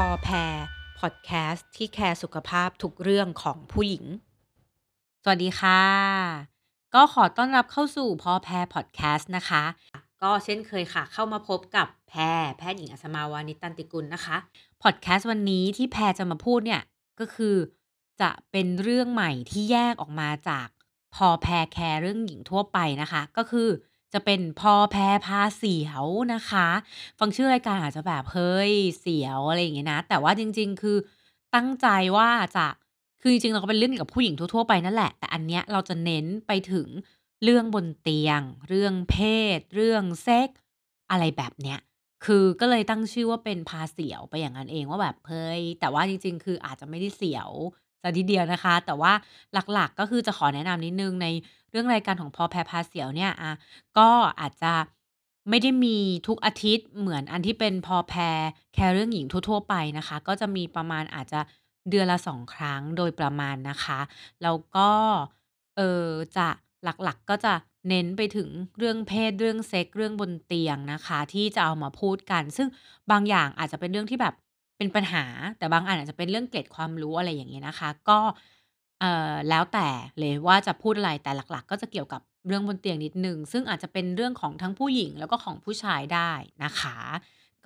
พอแพรพอดแคสต์ที่แคร์สุขภาพทุกเรื่องของผู้หญิง สวัสดีค่ะ ก็ขอต้อนรับเข้าสู่พอแพรพอดแคสต์นะคะ ก็เช่นเคยค่ะ เข้ามาพบกับแพรแพทย์หญิงอัศมาวานิตันติกุลนะคะพอดแคสต์วันนี้ที่แพรจะมาพูดเนี่ยก็คือจะเป็นเรื่องใหม่ที่แยกออกมาจากพอแพรแคร์เรื่องหญิงทั่วไปนะคะ ก็คือ จะเป็นพอแพรพาเสียวนะคะ ฟังชื่อรายการอาจจะแบบเฮ้ยเสียวอะไรอย่างเงี้ยนะ แต่ว่าจริง ๆ คือตั้งใจว่าจะคือจริงๆเราก็เป็นเรื่องกับผู้หญิงทั่วๆไปนั่นแหละ แต่อันเนี้ยเราจะเน้นไปถึงเรื่องบนเตียง เรื่องเพศ เรื่องเซ็ก อะไรแบบเนี้ยคือก็เลยตั้งชื่อว่าเป็นพาเสียวไปอย่างนั้นเองว่าแบบเฮ้ยแต่ว่าจริง ๆ คืออาจจะไม่ได้เสียว ซะทีเดียวนะคะ แต่ว่าหลักๆก็คือจะขอแนะนำนิดนึงในเรื่องรายการของพอแพรพาเสียวเนี่ยอะก็อาจจะไม่ได้มีทุกอาทิตย์เหมือนอันที่เป็นพอแพรแคร์เรื่องหญิงทั่วๆไปนะคะ ก็จะมีประมาณอาจจะเดือนละสองครั้งโดยประมาณนะคะแล้วก็เออจะหลักๆก็จะเน้นไปถึงเรื่องเพศเรื่องเซ็กส์เรื่องบนเตียงนะคะ ที่จะเอามาพูดกัน ซึ่งบางอย่างอาจจะเป็นเรื่องที่แบบ เป็นปัญหา แต่บางอันอาจจะเป็นเรื่องเกร็ดความรู้อะไรอย่างเงี้ยนะคะ ก็เอ่อแล้วแต่เลยว่าจะพูดอะไรแต่หลักๆ ก็จะเกี่ยวกับเรื่องบนเตียงนิดนึง ซึ่งอาจจะเป็นเรื่องของทั้งผู้หญิงแล้วก็ของผู้ชายได้นะคะ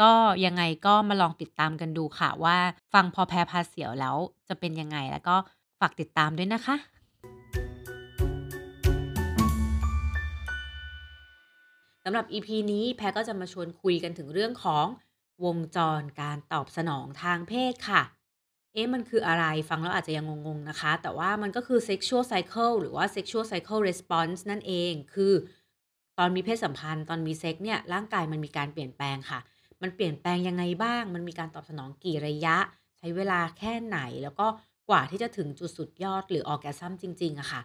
ก็ยังไงก็มาลองติดตามกันดูค่ะว่าฟังพอแพรพาเสียวแล้วจะเป็นยังไงแล้วก็ฝากติดตามด้วยนะคะสำหรับ EP นี้แพรก็จะมาชวนคุยกันถึงเรื่องของ วงจรการตอบสนองทางเพศค่ะ เอ๊ะมันคืออะไรฟังแล้วอาจจะยังงงๆนะคะ แต่ว่ามันก็คือ sexual cycle หรือว่า sexual cycle response นั่นเอง คือตอนมีเพศสัมพันธ์ตอนมีเซ็กเนี่ยร่างกายมันมีการเปลี่ยนแปลงค่ะ มันเปลี่ยนแปลงยังไงบ้าง มันมีการตอบสนองกี่ระยะ ใช้เวลาแค่ไหน แล้วก็กว่าที่จะถึงจุดสุดยอดหรือออร์แกซัมจริงๆอะค่ะ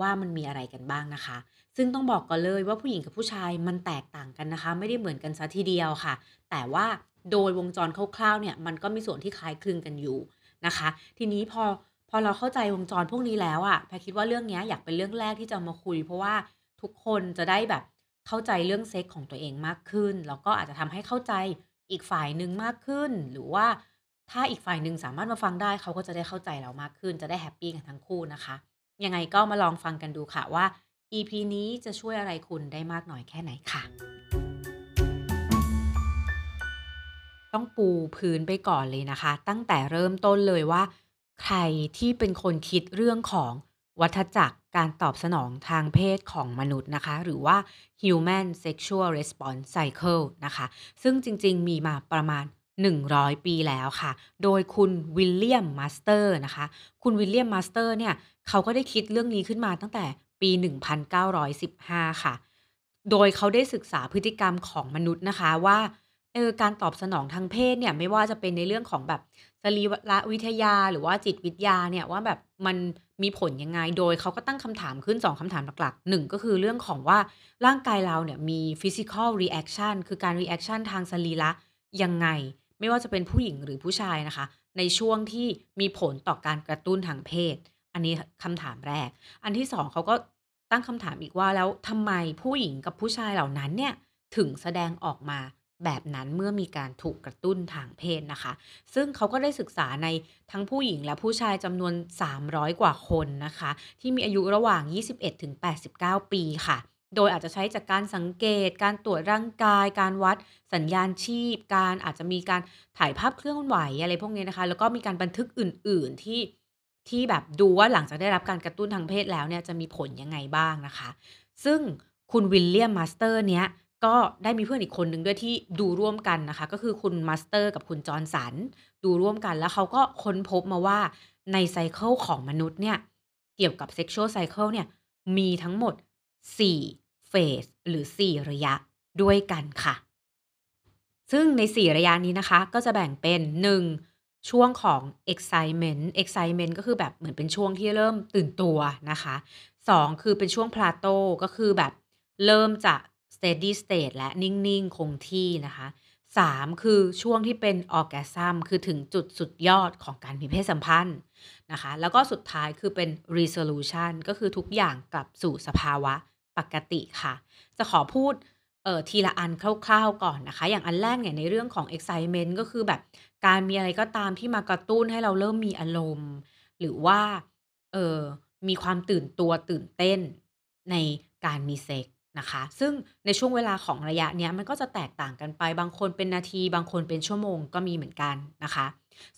ว่ามันมีอะไรกันบ้างนะคะ ซึ่งต้องบอกก่อนเลยว่าผู้หญิงกับผู้ชายมันแตกต่างกันนะคะ ไม่ได้เหมือนกันซะทีเดียวค่ะ แต่ว่า โดยวงจรคร่าวๆเนี่ยมันก็มีส่วนที่คล้ายคลึงกันอยู่นะคะ ทีนี้พอพอเราเข้าใจวงจรพวกนี้แล้วอะแพรคิดว่าเรื่องเนี้ยอยากเป็นเรื่องแรกที่จะมาคุย เพราะว่าทุกคนจะได้แบบเข้าใจเรื่องเซ็กส์ของตัวเองมากขึ้น แล้วก็อาจจะทำให้เข้าใจอีกฝ่ายหนึ่งมากขึ้น หรือว่าถ้าอีกฝ่ายหนึ่งสามารถมาฟังได้เขาก็จะได้เข้าใจเรามากขึ้น จะได้ happy กันทั้งคู่นะคะ ยังไงก็มาลองฟังกันดูค่ะว่า EP นี้จะช่วยอะไรคุณได้มากน้อยแค่ไหนค่ะ ต้องปูพื้นไปก่อนเลยนะคะ ตั้งแต่เริ่มต้นเลยว่า ใครที่เป็นคนคิดเรื่องของวัฏจักรการตอบสนองทางเพศของมนุษย์นะคะ หรือว่า human sexual response cycle นะคะ ซึ่งจริงๆ มีมาประมาณ 100 ปีแล้วค่ะ โดยคุณวิลเลียมมาสเตอร์นะคะ คุณวิลเลียมมาสเตอร์เนี่ย เขาก็ได้คิดเรื่องนี้ขึ้นมาตั้งแต่ปี 1915 ค่ะ โดยเขาได้ศึกษาพฤติกรรมของมนุษย์นะคะว่า เออการตอบสนองทางเพศเนี่ย ไม่ว่าจะเป็นในเรื่องของแบบสรีระวิทยาหรือว่าจิตวิทยาเนี่ยว่าแบบมันมีผลยังไงโดยเขาก็ตั้งคำถามขึ้น 2คำถามหลักๆหนึ่งก็คือเรื่องของว่าร่างกายเราเนี่ยมี physical reaction คือการ reaction ทางสรีระยังไง ไม่ว่าจะเป็นผู้หญิงหรือผู้ชายนะคะ ในช่วงที่มีผลต่อการกระตุ้นทางเพศ อันนี้คำถามแรก อันที่สองเขาก็ตั้งคำถามอีกว่าแล้วทำไมผู้หญิงกับผู้ชายเหล่านั้นเนี่ยถึงแสดงออกมา แบบนั้นเมื่อมีการถูกกระตุ้นทางเพศนะคะ ซึ่งเขาก็ได้ศึกษาในทั้งผู้หญิงและผู้ชายจำนวน 300 กว่าคนนะคะ ที่มีอายุระหว่าง 21 ถึง 89 ปีค่ะ โดยอาจจะใช้จากการสังเกต การตรวจร่างกาย การวัดสัญญาณชีพ การอาจจะมีการถ่ายภาพเคลื่อนไหวอะไรพวกนี้นะคะ แล้วก็มีการบันทึกอื่น ๆ ที่ที่แบบดูว่าหลังจากได้รับการกระตุ้นทางเพศแล้วเนี่ยจะมีผลยังไงบ้างนะคะ ซึ่งคุณวิลเลียมมาสเตอร์เนี้ย ก็ได้มีเพื่อนอีกคนหนึ่งด้วยที่ดูร่วมกันนะคะ ก็คือคุณมาสเตอร์กับคุณจอห์นสัน ดูร่วมกันแล้วเขาก็ค้นพบมาว่าใน cycle ของมนุษย์เนี่ย เกี่ยวกับ sexual cycle เนี่ย มีทั้งหมด 4 phase หรือ 4 ระยะด้วยกันค่ะ ซึ่งใน 4 ระยะนี้นะคะ ก็จะแบ่งเป็น 1. ช่วงของ excitement excitement ก็คือแบบเหมือนเป็นช่วงที่เริ่มตื่นตัวนะคะ 2. คือเป็นช่วง plateau ก็คือแบบเริ่มจะ steady state และนิ่ง ๆ คงที่นะคะ 3. คือช่วงที่เป็น orgasm คือถึงจุดสุดยอดของการมีเพศสัมพันธ์นะคะ แล้วก็สุดท้ายคือเป็น resolution ก็คือทุกอย่างกลับสู่สภาวะปกติค่ะ จะขอพูดเอ่อทีละอันคร่าวๆก่อนนะคะ อย่างอันแรกเนี่ยในเรื่องของ excitement ก็คือแบบการมีอะไรก็ตามที่มากระตุ้นให้เราเริ่มมีอารมณ์ หรือว่าเอ่อมีความตื่นตัวตื่นเต้นในการมีเซ็ก นะคะ ซึ่งในช่วงเวลาของระยะเนี้ยมันก็จะแตกต่างกันไป บางคนเป็นนาที บางคนเป็นชั่วโมงก็มีเหมือนกันนะคะ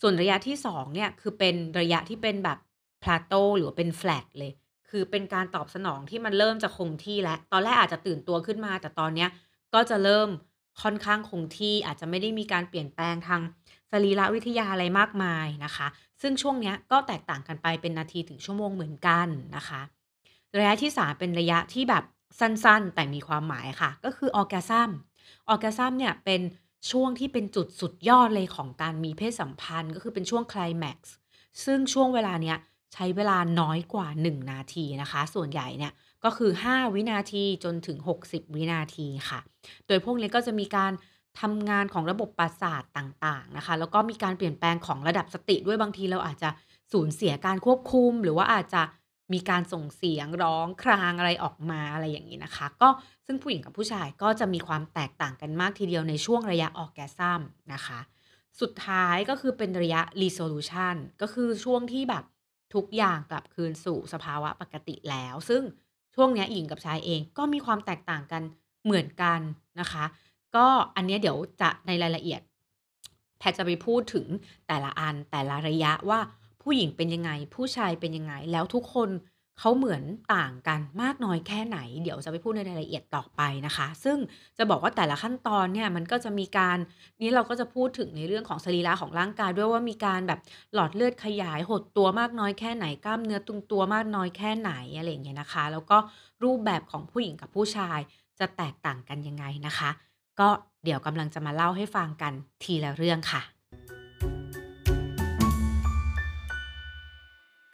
ส่วนระยะที่2เนี่ยคือเป็นระยะที่เป็นแบบ plateau หรือว่าเป็น flat เลย คือเป็นการตอบสนองที่มันเริ่มจะคงที่แล้ว ตอนแรกอาจจะตื่นตัวขึ้นมา แต่ตอนเนี้ยก็จะเริ่มค่อนข้างคงที่อาจจะไม่ได้มีการเปลี่ยนแปลงทางสรีรวิทยาอะไรมากมายนะคะ ซึ่งช่วงเนี้ยก็แตกต่างกันไปเป็นนาทีถึงชั่วโมงเหมือนกันนะคะ ระยะที่ 3 เป็นระยะที่แบบ สั้นๆ แต่มีความหมายค่ะ ก็คือ orgasm orgasm เนี่ยเป็นช่วงที่เป็นจุดสุดยอดเลยของการมีเพศสัมพันธ์ ก็คือเป็นช่วงคลแม็กซ์ซึ่งช่วงเวลาเนี้ยใช้เวลาน้อยกว่า 1 นาทีนะคะ ส่วนใหญ่เนี่ยก็คือ 5 วินาทีจนถึง 60 วินาทีค่ะ โดยพวกนี้ก็จะมีการทำงานของระบบประสาทต่างๆนะคะ แล้วก็มีการเปลี่ยนแปลงของระดับสติด้วยบางทีเราอาจจะสูญเสียการควบคุม หรือว่าอาจจะ มีการส่งเสียงร้องครางอะไรออกมาอะไรอย่างนี้นะคะ ก็ซึ่งผู้หญิงกับผู้ชายก็จะมีความแตกต่างกันมากทีเดียวในช่วงระยะออกแกซัมนะคะ สุดท้ายก็คือเป็นระยะ resolution ก็คือช่วงที่แบบทุกอย่างกลับคืนสู่สภาวะปกติแล้ว ซึ่งช่วงนี้หญิงกับชายเองก็มีความแตกต่างกันเหมือนกันนะคะ ก็อันนี้เดี๋ยวจะในรายละเอียดแพทย์จะไปพูดถึงแต่ละอันแต่ละระยะว่า ผู้หญิงเป็นยังไง ผู้ชายเป็นยังไง แล้วทุกคนเขาเหมือนต่างกันมากน้อยแค่ไหน เดี๋ยวจะไปพูดในรายละเอียดต่อไปนะคะ ซึ่งจะบอกว่าแต่ละขั้นตอนเนี่ยมันก็จะมีการนี้เราก็จะพูดถึงในเรื่องของสรีระของร่างกาย ด้วยว่ามีการแบบหลอดเลือดขยายหดตัวมากน้อยแค่ไหนกล้ามเนื้อตุงตัวมากน้อยแค่ไหนอะไรอย่างเงี้ยนะคะ แล้วก็รูปแบบของผู้หญิงกับผู้ชายจะแตกต่างกันยังไงนะคะ ก็เดี๋ยวกำลังจะมาเล่าให้ฟังกันทีละเรื่องค่ะ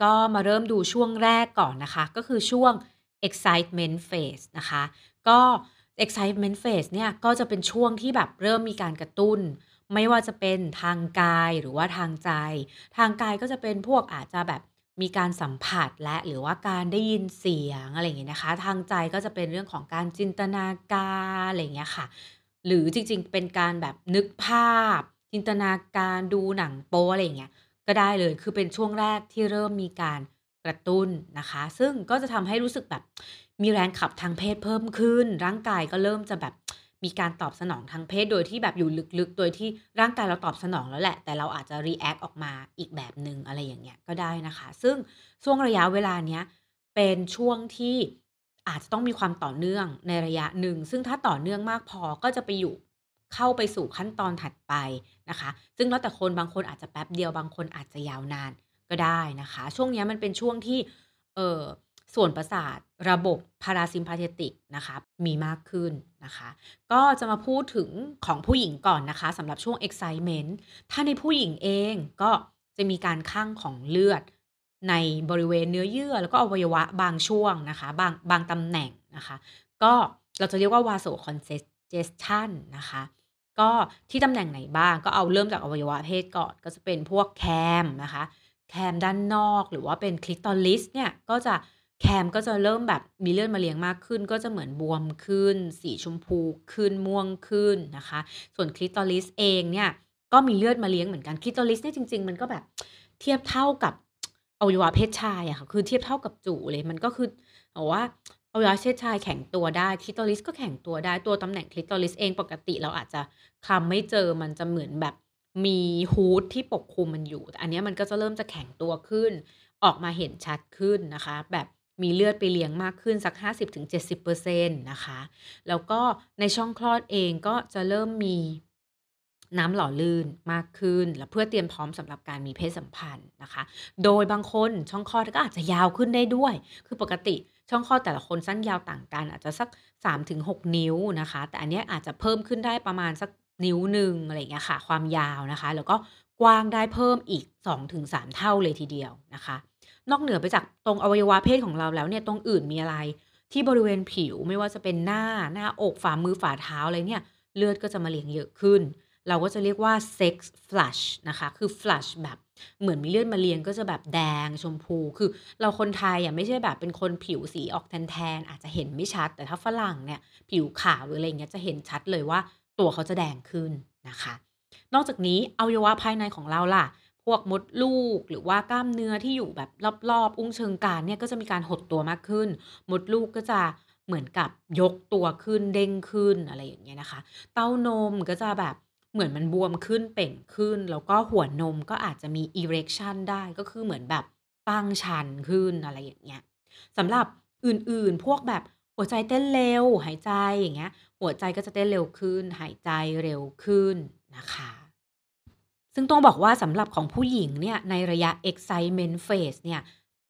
ก็มาเริ่มดูช่วงแรกก่อนนะคะ ก็คือช่วง excitement phase นะคะ ก็ excitement phase เนี่ย ก็จะเป็นช่วงที่แบบเริ่มมีการกระตุ้น ไม่ว่าจะเป็นทางกายหรือว่าทางใจ ทางกายก็จะเป็นพวกอาจจะแบบมีการสัมผัสและหรือว่าการได้ยินเสียงอะไรอย่างเงี้ยนะคะ ทางใจก็จะเป็นเรื่องของการจินตนาการอะไรอย่างเงี้ยค่ะ หรือจริงๆ เป็นการแบบนึกภาพ จินตนาการดูหนังโป๊อะไรอย่างเงี้ย ก็ได้เลย คือเป็นช่วงแรกที่เริ่มมีการกระตุ้นนะคะ ซึ่งก็จะทำให้รู้สึกแบบมีแรงขับทางเพศเพิ่มขึ้น ร่างกายก็เริ่มจะแบบมีการตอบสนองทางเพศโดยที่แบบอยู่ลึกๆ โดยที่ร่างกายเราตอบสนองแล้วแหละ แต่เราอาจจะ react ออกมาอีกแบบหนึ่งอะไรอย่างเงี้ยก็ได้นะคะ ซึ่งช่วงระยะเวลาเนี้ยเป็นช่วงที่อาจจะต้องมีความต่อเนื่องในระยะหนึ่ง ซึ่งถ้าต่อเนื่องมากพอก็จะไปอยู่ เข้าไปสู่ขั้นตอนถัดไปนะคะ ซึ่งแล้วแต่คนบางคนอาจจะแป๊บเดียวบางคนอาจจะยาวนานก็ได้นะคะ ช่วงนี้มันเป็นช่วงที่เออส่วนประสาทระบบ Parasympathetic นะคะ มีมากขึ้นนะคะ ก็จะมาพูดถึงของผู้หญิงก่อนนะคะสำหรับช่วง excitement ถ้าในผู้หญิงเองก็จะมีการคั่งของเลือดในบริเวณเนื้อเยื่อ แล้วก็อวัยวะบางช่วงนะคะ บางบางตำแหน่งนะคะ ก็เราจะเรียกว่า vasocongestion นะคะ ก็ที่ตำแหน่งไหนบ้างก็เอาเริ่มจากอวัยวะเพศก่อนก็จะเป็นพวกแคมนะคะ แคมด้านนอกหรือว่าเป็น clitoris เนี่ยก็จะแคมก็จะเริ่มแบบมีเลือดมาเลี้ยงมากขึ้น ก็จะเหมือนบวมขึ้น สีชมพูขึ้นม่วงขึ้นนะคะ ส่วน clitoris เองเนี่ยก็มีเลือดมาเลี้ยงเหมือนกัน clitoris เนี่ยจริง ๆ มันก็แบบเทียบเท่ากับอวัยวะเพศชายอะค่ะคือเทียบเท่ากับจู๋เลยมันก็คือบอกว่า อวัยวะเพศชายแข็งตัวได้ clitoris ก็แข็งตัวได้ตัวตำแหน่ง clitoris เองปกติเราอาจจะคลำไม่เจอมันจะเหมือนแบบมี hood ที่ปกคลุมมันอยู่แต่อันนี้มันก็จะเริ่มจะแข็งตัวขึ้น ออกมาเห็นชัดขึ้นนะคะ แบบมีเลือดไปเลี้ยงมากขึ้นสัก 50-70%นะคะ แล้วก็ในช่องคลอดเองก็จะเริ่มมีน้ำหล่อลื่นมากขึ้น และเพื่อเตรียมพร้อมสำหรับการมีเพศสัมพันธ์นะคะ โดยบางคนช่องคลอดก็อาจจะยาวขึ้นได้ด้วย คือปกติ ช่องคลอดแต่ละคนสั้นยาวต่างกัน อาจจะสัก 3-6 นิ้วนะคะ แต่อันนี้อาจจะเพิ่มขึ้นได้ประมาณสักนิ้วหนึ่งอะไรอย่างเงี้ยค่ะ ความยาวนะคะ แล้วก็กว้างได้เพิ่มอีก 2-3 เท่าเลยทีเดียวนะคะ นอกเหนือไปจากตรงอวัยวะเพศของเราแล้วเนี่ยตรงอื่นมีอะไรที่บริเวณผิวไม่ว่าจะเป็นหน้าหน้าอกฝ่ามือฝ่าเท้าอะไรเนี่ยเลือดก็จะมาเลี้ยงเยอะขึ้น เราก็จะเรียกว่า sex flush นะคะ คือ flush แบบเหมือนมีเลือดมาเลี้ยงก็จะแบบแดงชมพู คือเราคนไทยอะไม่ใช่แบบเป็นคนผิวสีออกแทนๆอาจจะเห็นไม่ชัด แต่ถ้าฝรั่งเนี่ยผิวขาวหรืออะไรอย่างเงี้ยจะเห็นชัดเลยว่าตัวเขาจะแดงขึ้นนะคะ นอกจากนี้อวัยวะภายในของเราล่ะ พวกมดลูกหรือว่ากล้ามเนื้อที่อยู่แบบรอบๆ อุ้งเชิงกรานเนี่ยก็จะมีการหดตัวมากขึ้น มดลูกก็จะเหมือนกับยกตัวขึ้นเด้งขึ้นอะไรอย่างเงี้ยนะคะ เต้านมก็จะแบบ เหมือนมันบวมขึ้นเป่งขึ้น แล้วก็หัวนมก็อาจจะมี erection ได้ก็คือเหมือนแบบตั้งชันขึ้นอะไรอย่างเงี้ยสำหรับอื่นๆ พวกแบบหัวใจเต้นเร็ว หายใจอย่างเงี้ย หัวใจก็จะเต้นเร็วขึ้น หายใจเร็วขึ้นนะคะ ซึ่งต้องบอกว่าสำหรับของผู้หญิงเนี่ยในระยะ excitement phase เนี่ย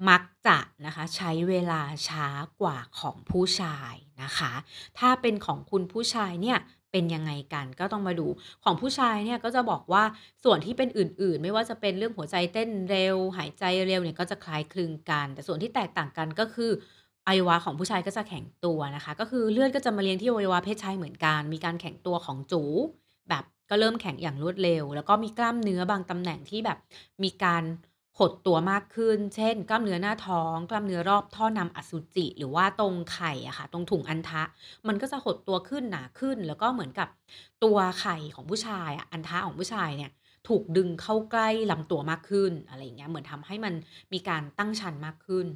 มักจะนะคะใช้เวลาช้ากว่าของผู้ชายนะคะ ถ้าเป็นของคุณผู้ชายเนี่ยเป็นยังไงกันก็ต้องมาดูของผู้ชายเนี่ยก็จะบอกว่าส่วนที่เป็นอื่น ๆ ไม่ว่าจะเป็นเรื่องหัวใจเต้นเร็ว หายใจเร็วเนี่ยก็จะคล้ายคลึงกัน แต่ส่วนที่แตกต่างกันก็คืออวัยวะของผู้ชายก็จะแข็งตัวนะคะ ก็คือเลือดก็จะมาเลี้ยงที่อวัยวะเพศชายเหมือนกัน มีการแข็งตัวของจู แบบก็เริ่มแข็งอย่างรวดเร็ว แล้วก็มีกล้ามเนื้อบางตำแหน่งที่แบบมีการ หดตัวมากขึ้น เช่น กล้ามเนื้อหน้าท้อง กล้ามเนื้อรอบท่อนำอสุจิ หรือว่าตรงไข่อะค่ะ ตรงถุงอัณฑะมันก็จะหดตัวขึ้นหนาขึ้น แล้วก็เหมือนกับตัวไข่ของผู้ชายอะอัณฑะของผู้ชายเนี่ยถูกดึงเข้าใกล้ลำตัวมากขึ้นอะไรอย่างเงี้ย เหมือนทำให้มันมีการตั้งครรภ์มากขึ้น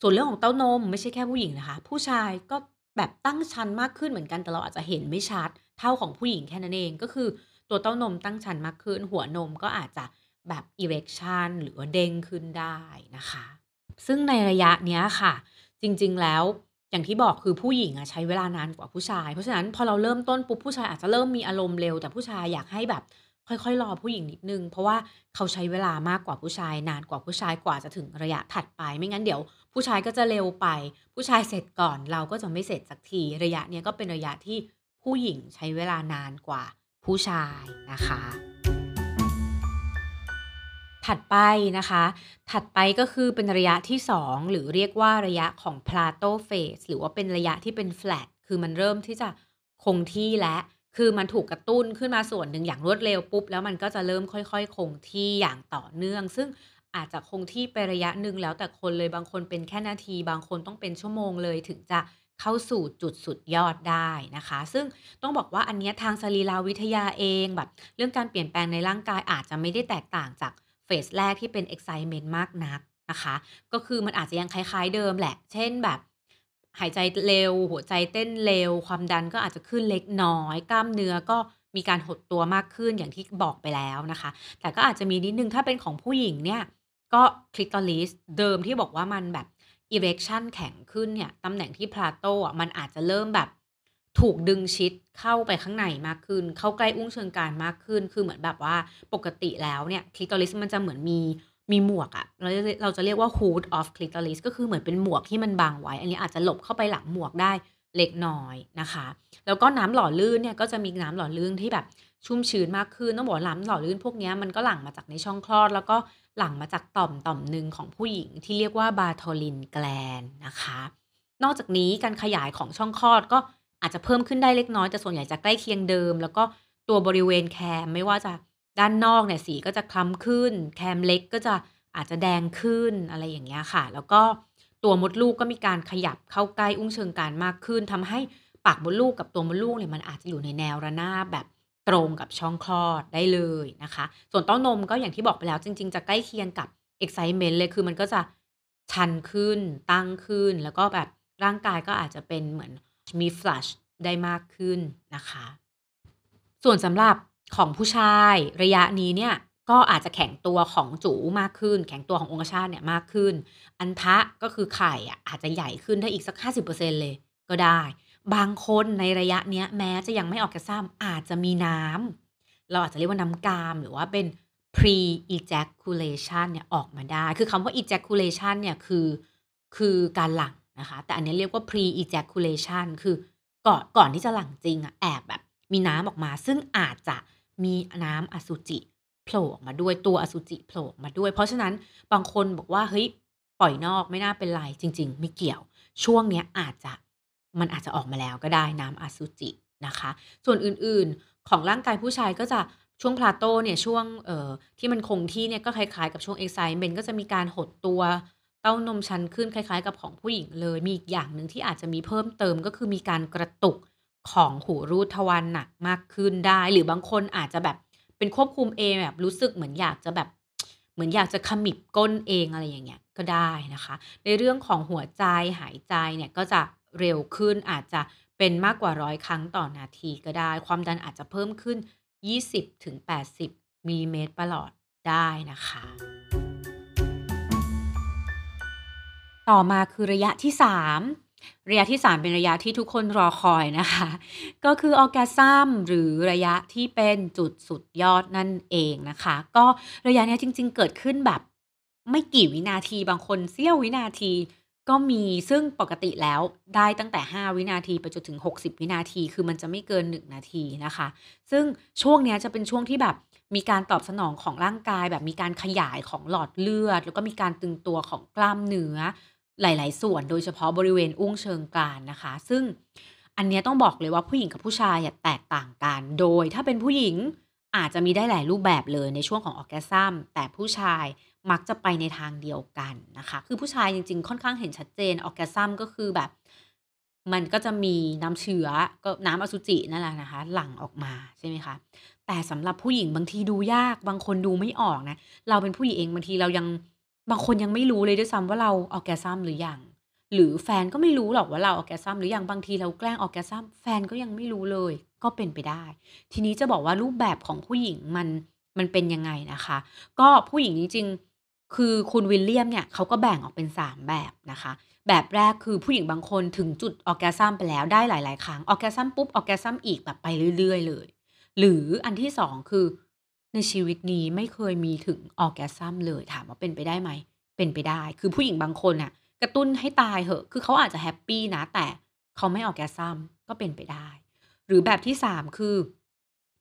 ส่วนเรื่องของเต้านมไม่ใช่แค่ผู้หญิงนะคะ ผู้ชายก็แบบตั้งครรภ์มากขึ้นเหมือนกัน แต่เราอาจจะเห็นไม่ชัด เท่าของผู้หญิงแค่นั้นเอง ก็คือตัวเต้านมตั้งครรภ์มากขึ้น หัวนมก็อาจจะ แบบ erection หรือว่าเด้งขึ้นได้นะคะ ซึ่งในระยะเนี้ยค่ะ จริงๆแล้วอย่างที่บอกคือผู้หญิงอะใช้เวลานานกว่าผู้ชาย เพราะฉะนั้นพอเราเริ่มต้นปุ๊บผู้ชายอาจจะเริ่มมีอารมณ์เร็ว แต่ผู้ชายอยากให้แบบค่อยๆรอผู้หญิงนิดนึง เพราะว่าเขาใช้เวลามากกว่าผู้ชาย นานกว่าผู้ชายกว่าจะถึงระยะถัดไป ไม่งั้นเดี๋ยว ผู้ชายก็จะเร็วไป ผู้ชายเสร็จก่อนเราก็จะไม่เสร็จสักทีระยะเนี้ยก็เป็นระยะที่ผู้หญิงใช้เวลานานกว่าผู้ชายนะคะ ถัดไปนะคะ ถัดไปก็คือเป็นระยะที่ 2 หรือเรียกว่าระยะของ plateau phase หรือว่าเป็นระยะที่เป็น flat คือมันเริ่มที่จะคงที่แล้วคือมันถูกกระตุ้นขึ้นมาส่วนหนึ่งอย่างรวดเร็วปุ๊บ แล้วมันก็จะเริ่มค่อยๆ คงที่อย่างต่อเนื่อง ซึ่งอาจจะคงที่ไประยะหนึ่งแล้วแต่คนเลยบางคนเป็นแค่นาที บางคนต้องเป็นชั่วโมงเลยถึงจะเข้าสู่จุดสุดยอดได้นะคะ ซึ่งต้องบอกว่าอันนี้ทางสรีราวิทยาเองแบบ เรื่องการเปลี่ยนแปลงในร่างกายอาจจะไม่ได้แตกต่างจาก เฟสแรกที่เป็น excitement มากนักนะคะ ก็คือมันอาจจะยังคล้ายๆเดิมแหละ เช่นแบบ หายใจเร็ว หัวใจเต้นเร็ว ความดันก็อาจจะขึ้นเล็กน้อย กล้ามเนื้อก็มีการหดตัวมากขึ้นอย่างที่บอกไปแล้วนะคะ แต่ก็อาจจะมีนิดนึงถ้าเป็นของผู้หญิงเนี่ย ก็clitoris เดิมที่บอกว่ามันแบบ erection แข็งขึ้นเนี่ยตำแหน่งที่ plateau อะมันอาจจะเริ่มแบบ ถูกดึงชิดเข้าไปข้างในมากขึ้น เข้าใกล้อุ้งเชิงกรานมากขึ้น คือเหมือนแบบว่าปกติแล้วเนี่ย clitoris มันจะเหมือนมีมีหมวกอะเราเราจะเรียกว่า hood of clitoris ก็คือเหมือนเป็นหมวกที่มันบังไว้ อันนี้อาจจะหลบเข้าไปหลังหมวกได้เล็กน้อยนะคะ แล้วก็น้ำหล่อลื่นเนี่ยก็จะมีน้ำหล่อลื่นที่แบบชุ่มชื้นมากขึ้น ต้องบอกน้ำหล่อลื่นพวกนี้มันก็หลั่งมาจากในช่องคลอด แล้วก็หลั่งมาจากต่อมต่อมหนึ่งของผู้หญิงที่เรียกว่าบาโทลินแกลนนะคะ นอกจากนี้การขยายของช่องคลอดก็ อาจจะเพิ่มขึ้นได้เล็กน้อยแต่ส่วนใหญ่จะใกล้เคียงเดิม แล้วก็ตัวบริเวณแคมไม่ว่าจะด้านนอกเนี่ยสีก็จะคล้ำขึ้น แคมเล็กก็จะอาจจะแดงขึ้นอะไรอย่างเงี้ยค่ะ แล้วก็ตัวมดลูกก็มีการขยับเข้าใกล้อุ้งเชิงกรานมากขึ้นทำให้ปากมดลูกกับตัวมดลูกเนี่ยมันอาจจะอยู่ในแนวระนาบแบบตรงกับช่องคลอดได้เลยนะคะ ส่วนเต้านมก็อย่างที่บอกไปแล้วจริง ๆ จะใกล้เคียงกับ excitement เลยคือมันก็จะชันขึ้นตั้งขึ้น แล้วก็แบบร่างกายก็อาจจะเป็นเหมือน มี flush ได้มากขึ้นนะคะ ส่วนสำหรับของผู้ชายระยะนี้เนี่ยก็อาจจะแข็งตัวของจูมากขึ้น แข็งตัวขององคชาตเนี่ยมากขึ้น อันทะก็คือไข่อะอาจจะใหญ่ขึ้นได้อีกสัก 50%เลยก็ได้ บางคนในระยะเนี้ยแม้จะยังไม่ออกแกซ้ำอาจจะมีน้ำเราอาจจะเรียกว่าน้ำกามหรือว่าเป็น pre ejaculation เนี่ยออกมาได้ คือคำว่า ejaculation เนี่ยคือคือการหลั่ง นะคะ แต่อันนี้เรียกว่า pre ejaculation คือก่อนก่อนที่จะหลั่งจริงอะแอบแบบ มีน้ำออกมา ซึ่งอาจจะมีน้ำอสุจิโผล่ออกมาด้วยตัวอสุจิโผล่ออกมาด้วย เพราะฉะนั้นบางคนบอกว่าเฮ้ยปล่อยนอกไม่น่าเป็นไรจริง ๆ ไม่เกี่ยว ช่วงเนี้ยอาจจะมันอาจจะออกมาแล้วก็ได้น้ำอสุจินะคะ ส่วนอื่นๆของร่างกายผู้ชายก็จะช่วง Plateau เนี่ยช่วงเอ่อที่มันคงที่เนี่ยก็คล้ายๆกับช่วง Excitement ก็จะมีการหดตัว เต้านมชันขึ้นคล้าย ๆ กับของผู้หญิงเลย มีอีกอย่างหนึ่งที่อาจจะมีเพิ่มเติมก็คือมีการกระตุกของหูรูดทวารหนักมากขึ้นได้ หรือบางคนอาจจะแบบเป็นควบคุมเองแบบรู้สึกเหมือนอยากจะแบบ เหมือนอยากจะขมิบก้นเองอะไรอย่างเงี้ยก็ได้นะคะ ในเรื่องของหัวใจหายใจเนี่ยก็จะเร็วขึ้นอาจจะเป็นมากกว่า100ครั้งต่อนาทีก็ได้ ความดันอาจจะเพิ่มขึ้น 20-80มิลลิเมตรประหลอดได้นะคะ ต่อมาคือระยะที่ 3 ระยะที่ 3 เป็นระยะที่ทุกคนรอคอยนะคะ ก็คือ Orgasm หรือระยะที่เป็นจุดสุดยอดนั่นเองนะคะ ก็ระยะนี้จริง ๆ เกิดขึ้นแบบ ไม่กี่วินาทีบางคนเสี้ยววินาทีก็มีซึ่งปกติแล้วได้ตั้งแต่ 5 วินาทีไปจนถึง 60 วินาที คือมันจะไม่เกิน 1 นาทีนะคะ ซึ่งช่วงนี้จะเป็นช่วงที่แบบมีการตอบสนองของร่างกาย แบบมีการขยายของหลอดเลือด แล้วก็มีการตึงตัวของกล้ามเนื้อ หลาย ๆ ส่วน โดยเฉพาะบริเวณอุ้งเชิงกรานนะคะ ซึ่งอันนี้ต้องบอกเลยว่าผู้หญิงกับผู้ชายแตกต่างกัน โดยถ้าเป็นผู้หญิงอาจจะมีได้หลายรูปแบบเลยในช่วงของ Orgasm แต่ผู้ชายมักจะไปในทางเดียวกันนะคะ คือผู้ชายจริง ๆ ค่อนข้างเห็นชัดเจน Orgasm ก็คือแบบ มันก็จะมีน้ำเชื้อก็น้ำอสุจินั่นแหละนะคะ หลั่งออกมาใช่ไหมคะ แต่สำหรับผู้หญิงบางทีดูยากบางคนดูไม่ออกนะ เราเป็นผู้หญิงเองบางทีเรายัง บางคนยังไม่รู้เลยด้วยซ้ำว่าเรา Orgasm หรือยัง หรือแฟนก็ไม่รู้หรอกว่าเรา Orgasm หรือยังบางทีเราแกล้ง Orgasm แฟนก็ยังไม่รู้เลย ก็เป็นไปได้ ทีนี้จะบอกว่ารูปแบบของผู้หญิงมันมันเป็นยังไงนะคะ ก็ผู้หญิงจริงๆ คือคุณวิลเลียมเนี่ยเขาก็แบ่งออกเป็น 3 แบบนะคะ แบบแรกคือผู้หญิงบางคนถึงจุด Orgasm ไปแล้วได้หลาย ๆ ครั้ง Orgasm ปุ๊บ Orgasm อีกแบบไปเรื่อย ๆ เลย หรืออันที่ 2 คือ ในชีวิตนี้ไม่เคยมีถึง Orgasm เลยถามว่าเป็นไปได้ไหม เป็นไปได้ คือผู้หญิงบางคนน่ะกระตุ้นให้ตายเหอะ คือเขาอาจจะแฮปปี้นะ แต่เขาไม่ Orgasm ก็เป็นไปได้ หรือแบบที่3คือ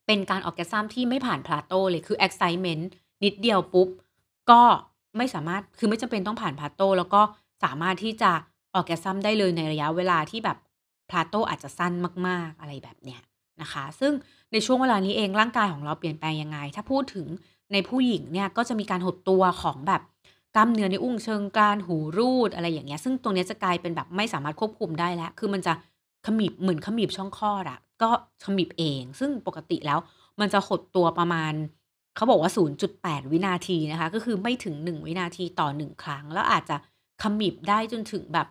เป็นการ Orgasm ที่ไม่ผ่าน Plateau เลยคือ Excitement นิดเดียวปุ๊บ ก็ไม่สามารถคือไม่จำเป็นต้องผ่าน Plateau แล้วก็สามารถที่จะ Orgasm ได้เลยในระยะเวลาที่แบบ Plateau อาจจะสั้นมาก ๆอะไรแบบเนี้ยนะคะ ซึ่ง ในช่วงเวลานี้เองร่างกายของเราเปลี่ยนแปลงยังไง ถ้าพูดถึงในผู้หญิงเนี่ยก็จะมีการหดตัวของแบบกล้ามเนื้อในอุ้งเชิงกรานหูรูดอะไรอย่างเงี้ย ซึ่งตรงนี้จะกลายเป็นแบบไม่สามารถควบคุมได้แล้ว คือมันจะขมิบเหมือนขมิบช่องคลอดอะก็ขมิบเอง ซึ่งปกติแล้วมันจะหดตัวประมาณ เขาบอกว่า 0.8 วินาทีนะคะ ก็คือไม่ถึง 1 วินาทีต่อ 1 ครั้ง แล้วอาจจะขมิบได้จนถึงแบบ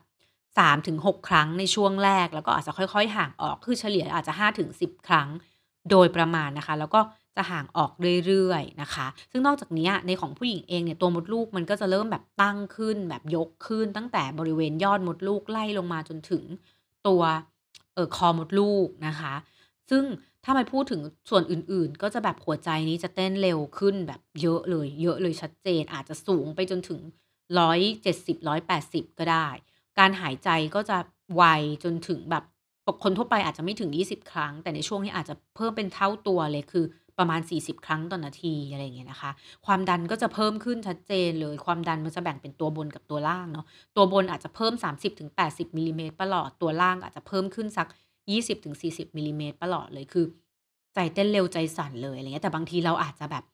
3-6 ครั้งในช่วงแรก แล้วก็อาจจะค่อย ๆ ห่างออก คือเฉลี่ยอาจจะ 5-10 ครั้ง โดยประมาณนะคะ แล้วก็จะห่างออกเรื่อยๆนะคะ ซึ่งนอกจากนี้ในของผู้หญิงเองเนี่ยตัวมดลูกมันก็จะเริ่มแบบตั้งขึ้น แบบยกขึ้น ตั้งแต่บริเวณยอดมดลูกไล่ลงมาจนถึงตัวเออคอมดลูกนะคะ ซึ่งถ้ามาพูดถึงส่วนอื่นๆ ก็จะแบบหัวใจนี้จะเต้นเร็วขึ้นแบบเยอะเลย เยอะเลยชัดเจนอาจจะสูงไปจนถึง170-180ก็ได้ การหายใจก็จะไวจนถึงแบบ ปกคนทั่วไปอาจจะไม่ถึง 20 ครั้ง แต่ในช่วงนี้อาจจะเพิ่มเป็นเท่าตัวเลยคือประมาณ 40 ครั้งต่อนาทีอะไรอย่างเงี้ยนะคะ ความดันก็จะเพิ่มขึ้นชัดเจนเลย ความดันมันจะแบ่งเป็นตัวบนกับตัวล่างเนาะ ตัวบนอาจจะเพิ่ม 30-80มิลลิเมตรประหลอด ตัวล่างอาจจะเพิ่มขึ้นสัก 20-40มิลลิเมตรประหลอดเลยคือ ใจเต้นเร็วใจสั่นเลยอะไรเงี้ย แต่บางทีเราอาจจะแบบ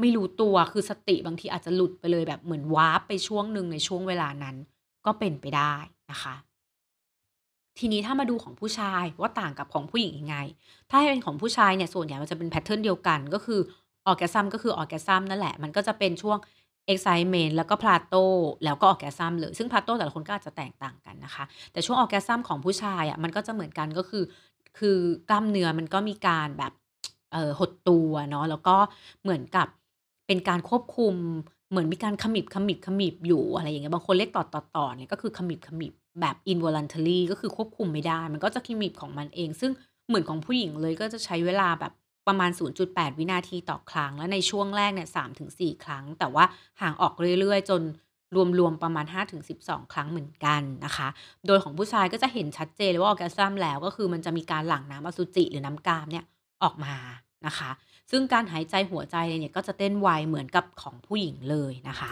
ไม่รู้ตัวคือสติบางทีอาจจะหลุดไปเลยแบบเหมือนวาร์ปไปช่วงหนึ่งในช่วงเวลานั้น ก็เป็นไปได้นะคะ ทีนี้ถ้ามาดูของผู้ชายว่าต่างกับของผู้หญิงยังไง ถ้าให้เป็นของผู้ชายเนี่ยส่วนใหญ่มันจะเป็นแพตเทิร์นเดียวกัน ก็คือ Orgasm ก็คือ Orgasm นั่นแหละ มันก็จะเป็นช่วง Excitement แล้วก็ Plateau แล้วก็ Orgasm เลย ซึ่ง Plateau แต่ละคนก็อาจจะแตกต่างกันนะคะ แต่ช่วง Orgasm ของผู้ชายอะมันก็จะเหมือนกันก็คือ คือกล้ามเนื้อมันก็มีการแบบเอ่อหดตัวเนาะแล้วก็เหมือนกับเป็นการควบคุมเหมือนมีการขมิบๆๆอยู่อะไรอย่างเงี้ยบางคนเรียกต่อดๆๆเนี่ยก็คือขมิบๆ แบบ involuntary ก็คือควบคุมไม่ได้ มันก็จะขมิบของมันเอง ซึ่งเหมือนของผู้หญิงเลยก็จะใช้เวลาแบบประมาณ 0.8 วินาทีต่อครั้ง แล้วในช่วงแรกเนี่ย3-4 ครั้ง แต่ว่าห่างออกเรื่อยๆ จนรวมๆ ประมาณ 5-12 ครั้งเหมือนกันนะคะ โดยของผู้ชายก็จะเห็นชัดเจนเลยว่า Orgasm แล้ว ก็คือมันจะมีการหลั่งน้ำอสุจิหรือน้ำกามเนี่ยออกมานะคะ ซึ่งการหายใจหัวใจเนี่ยก็จะเต้นไวเหมือนกับของผู้หญิงเลยนะคะ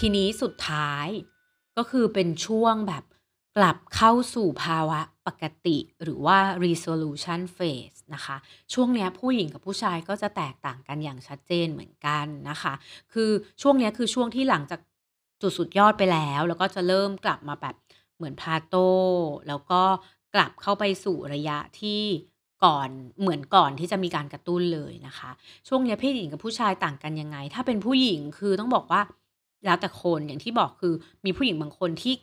ทีนี้สุดท้ายก็คือเป็นช่วงแบบกลับเข้าสู่ภาวะปกติหรือว่า resolution phase นะคะ ช่วงเนี้ยผู้หญิงกับผู้ชายก็จะแตกต่างกันอย่างชัดเจนเหมือนกันนะคะ คือช่วงเนี้ยคือช่วงที่หลังจากจุดสุดยอดไปแล้ว แล้วก็จะเริ่มกลับมาแบบเหมือน plateau แล้วก็กลับเข้าไปสู่ระยะที่ก่อนเหมือนก่อนที่จะมีการกระตุ้นเลยนะคะ ช่วงเนี้ยเพศหญิงกับผู้ชายต่างกันยังไง ถ้าเป็นผู้หญิงคือต้องบอกว่า แล้วแต่คนอย่างที่บอกคือมีผู้หญิงบางคนที่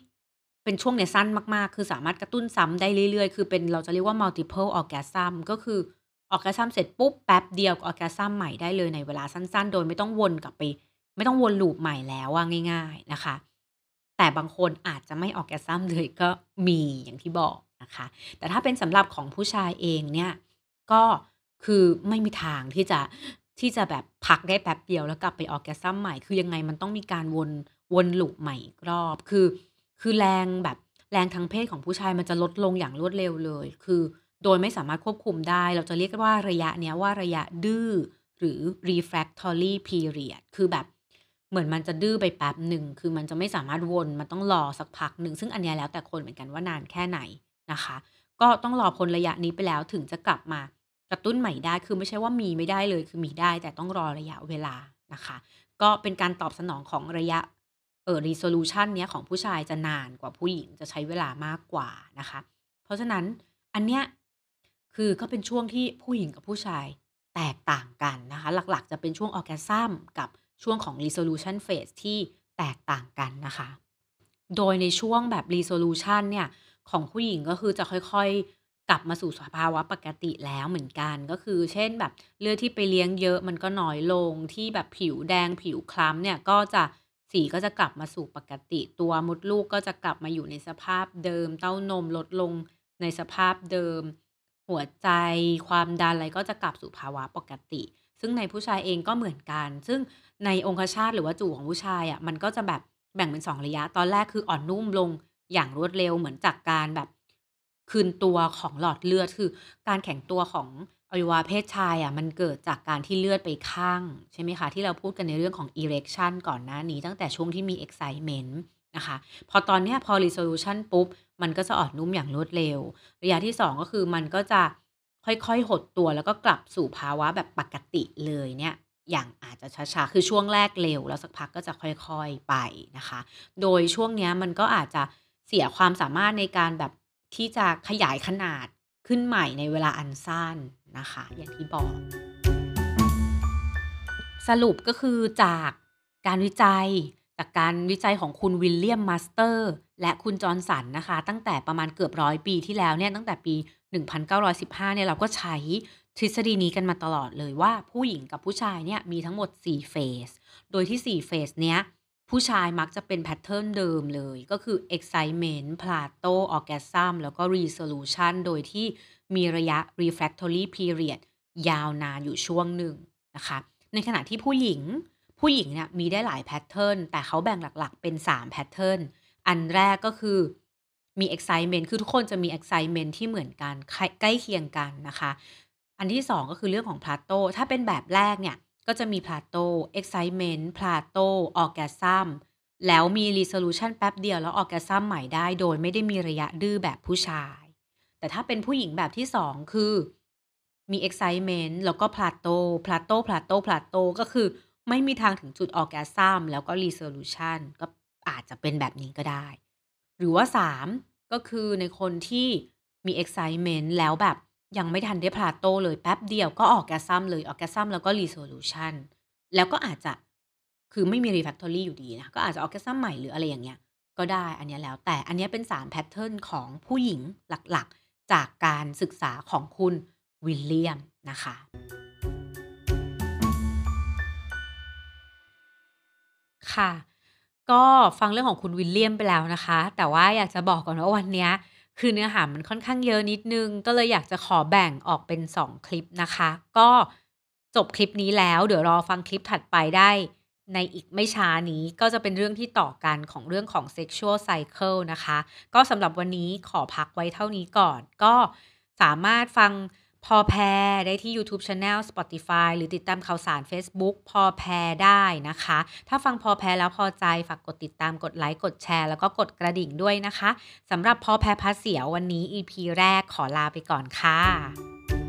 เป็นช่วงเนี้ยสั้นมากๆ คือสามารถกระตุ้นซ้ำได้เรื่อยๆ คือเป็นเราจะเรียกว่า multiple orgasm ก็คือ orgasm เสร็จปุ๊บแป๊บเดียวก็ orgasm ใหม่ได้เลยในเวลาสั้น ๆ โดยไม่ต้องวนกลับไป ไม่ต้องวนลูปใหม่แล้วว่าง่าย ๆนะคะ แต่บางคนอาจจะไม่ orgasm เลยก็มีอย่างที่บอกนะคะ แต่ถ้าเป็นสำหรับของผู้ชายเองเนี่ยก็คือไม่มีทางที่จะ ที่จะแบบพักได้แป๊บเดียวแล้วกลับไป orgasm ใหม่ คือยังไงมันต้องมีการวนวนลูปใหม่อีกรอบ คือ คือแรงแบบแรงทางเพศของผู้ชายมันจะลดลงอย่างรวดเร็วเลย คือโดยไม่สามารถควบคุมได้ เราจะเรียกว่าระยะเนี้ยว่าระยะดื้อหรือ refractory period คือแบบเหมือนมันจะดื้อไปแป๊บหนึ่ง คือมันจะไม่สามารถวน มันต้องรอสักพักหนึ่ง ซึ่งอันนี้แล้วแต่คนเหมือนกันว่านานแค่ไหนนะคะ ก็ต้องรอพ้นระยะนี้ไปแล้วถึงจะกลับมา กระตุ้นใหม่ได้ คือไม่ใช่ว่ามีไม่ได้เลย คือมีได้ แต่ต้องรอระยะเวลานะคะ ก็เป็นการตอบสนองของระยะ เอ่อ resolution เนี้ยของผู้ชายจะนานกว่าผู้หญิงจะใช้เวลามากกว่านะคะ เพราะฉะนั้นอันเนี้ยคือก็เป็นช่วงที่ผู้หญิงกับผู้ชายแตกต่างกันนะคะ หลักๆ จะเป็นช่วง orgasm กับช่วงของ resolution phase ที่แตกต่างกันนะคะ โดยในช่วงแบบ resolution เนี่ย ของผู้หญิงก็คือจะค่อยๆ กลับมาสู่สภาวะปกติแล้วเหมือนกัน ก็คือเช่นแบบเลือดที่ไปเลี้ยงเยอะมันก็น้อยลงที่แบบผิวแดงผิวคล้ำเนี่ยก็จะสีก็จะกลับมาสู่ปกติ ตัวมดลูกก็จะกลับมาอยู่ในสภาพเดิม เต้านมลดลงในสภาพเดิม หัวใจความดันอะไรก็จะกลับสู่ภาวะปกติ ซึ่งในผู้ชายเองก็เหมือนกัน ซึ่งในองคชาตหรือว่าจูของผู้ชายอะมันก็จะแบบแบ่งเป็น 2 ระยะ ตอนแรกคืออ่อนนุ่มลงอย่างรวดเร็วเหมือนจากการแบบ คืนตัวของหลอดเลือดคือ การแข็งตัวของอวัยวะเพศชายอะมันเกิดจากการที่เลือดไปข้าง ใช่ไหมคะ ที่เราพูดกันในเรื่องของ erection ก่อนหน้านี้ ตั้งแต่ช่วงที่มี excitement นะคะพอตอนนี้พอ resolution ปุ๊บ มันก็จะอ่อนนุ่มอย่างรวดเร็ว ระยะที่ 2 ก็คือมันก็จะค่อยๆ หดตัวแล้วก็กลับสู่ภาวะแบบปกติเลยเนี่ยอย่างอาจจะช้าๆ คือช่วงแรกเร็ว แล้วสักพักก็จะค่อยๆไปนะคะ โดยช่วงนี้มันก็อาจจะเสียความสามารถในการแบบ ที่จะขยายขนาดขึ้นใหม่ในเวลาอันสั้นนะคะ อย่างที่บอก สรุปก็คือจากการวิจัย จากการวิจัยของคุณ William Master และคุณ Johnson นนะคะ ตั้งแต่ประมาณเกือบ100ปีที่แล้วเนี่ยตั้งแต่ปี 1915 เนี่ยเราก็ใช้ทฤษฎีนี้กันมาตลอดเลยว่าผู้หญิงกับผู้ชายเนี่ยมีทั้งหมด 4 เฟส โดยที่ 4 เฟสเนี้ย ผู้ชายมักจะเป็นแพตเทิร์นเดิมเลย ก็คือ excitement plateau orgasm แล้วก็ resolution โดยที่มีระยะ refractory period ยาวนานอยู่ช่วงหนึ่งนะคะ ในขณะที่ผู้หญิง ผู้หญิงเนี่ยมีได้หลาย pattern แต่เขาแบ่งหลักๆ เป็น3 pattern อันแรกก็คือมี excitement คือทุกคนจะมี excitement ที่เหมือนกันใกล้ใกล้เคียงกันนะคะ อันที่ 2 ก็คือเรื่องของ plateau ถ้าเป็นแบบแรกเนี่ย ก็จะมี plateau excitement plateau orgasm แล้วมี resolution แป๊บเดียวแล้ว orgasm ใหม่ได้โดยไม่ได้มีระยะดื้อแบบผู้ชาย แต่ถ้าเป็นผู้หญิงแบบที่2คือมี excitement แล้วก็ plateau plateau plateau plateau ก็คือไม่มีทางถึงจุด orgasm แล้วก็ resolution ก็อาจจะเป็นแบบนี้ก็ได้ หรือว่า 3 ก็คือในคนที่มี excitement แล้วแบบ ยังไม่ทันได้ plateau เลยแป๊บเดียวก็ orgasm เลย orgasm แล้วก็ resolution แล้วก็อาจจะคือไม่มี refractory อยู่ดีนะ ก็อาจจะ orgasm ใหม่หรืออะไรอย่างเงี้ย ก็ได้อันนี้แล้วแต่อันนี้เป็น3แพตเทิร์นของผู้หญิงหลักๆ จากการศึกษาของคุณ William นะคะค่ะ ก็ฟังเรื่องของคุณ William ไปแล้วนะคะ แต่ว่าอยากจะบอกก่อนว่าวันนี้ คือเนื้อหามันค่อนข้างเยอะนิดนึง ก็เลยอยากจะขอแบ่งออกเป็น 2 คลิปนะคะ ก็จบคลิปนี้แล้ว เดี๋ยวรอฟังคลิปถัดไปได้ในอีกไม่ช้านี้ก็จะเป็นเรื่องที่ต่อกันของเรื่องของ sexual cycle นะคะ ก็สำหรับวันนี้ขอพักไว้เท่านี้ก่อน ก็สามารถฟัง พอแพรได้ที่ YouTube Channel Spotify หรือติดตามข่าวสาร Facebook พอแพรได้นะคะ ถ้าฟังพอแพรแล้วพอใจฝากกดติดตามกดไลค์กดแชร์แล้วก็กดกระดิ่งด้วยนะคะสำหรับพอแพรพาเสียววันนี้ EP แรกขอลาไปก่อนค่ะ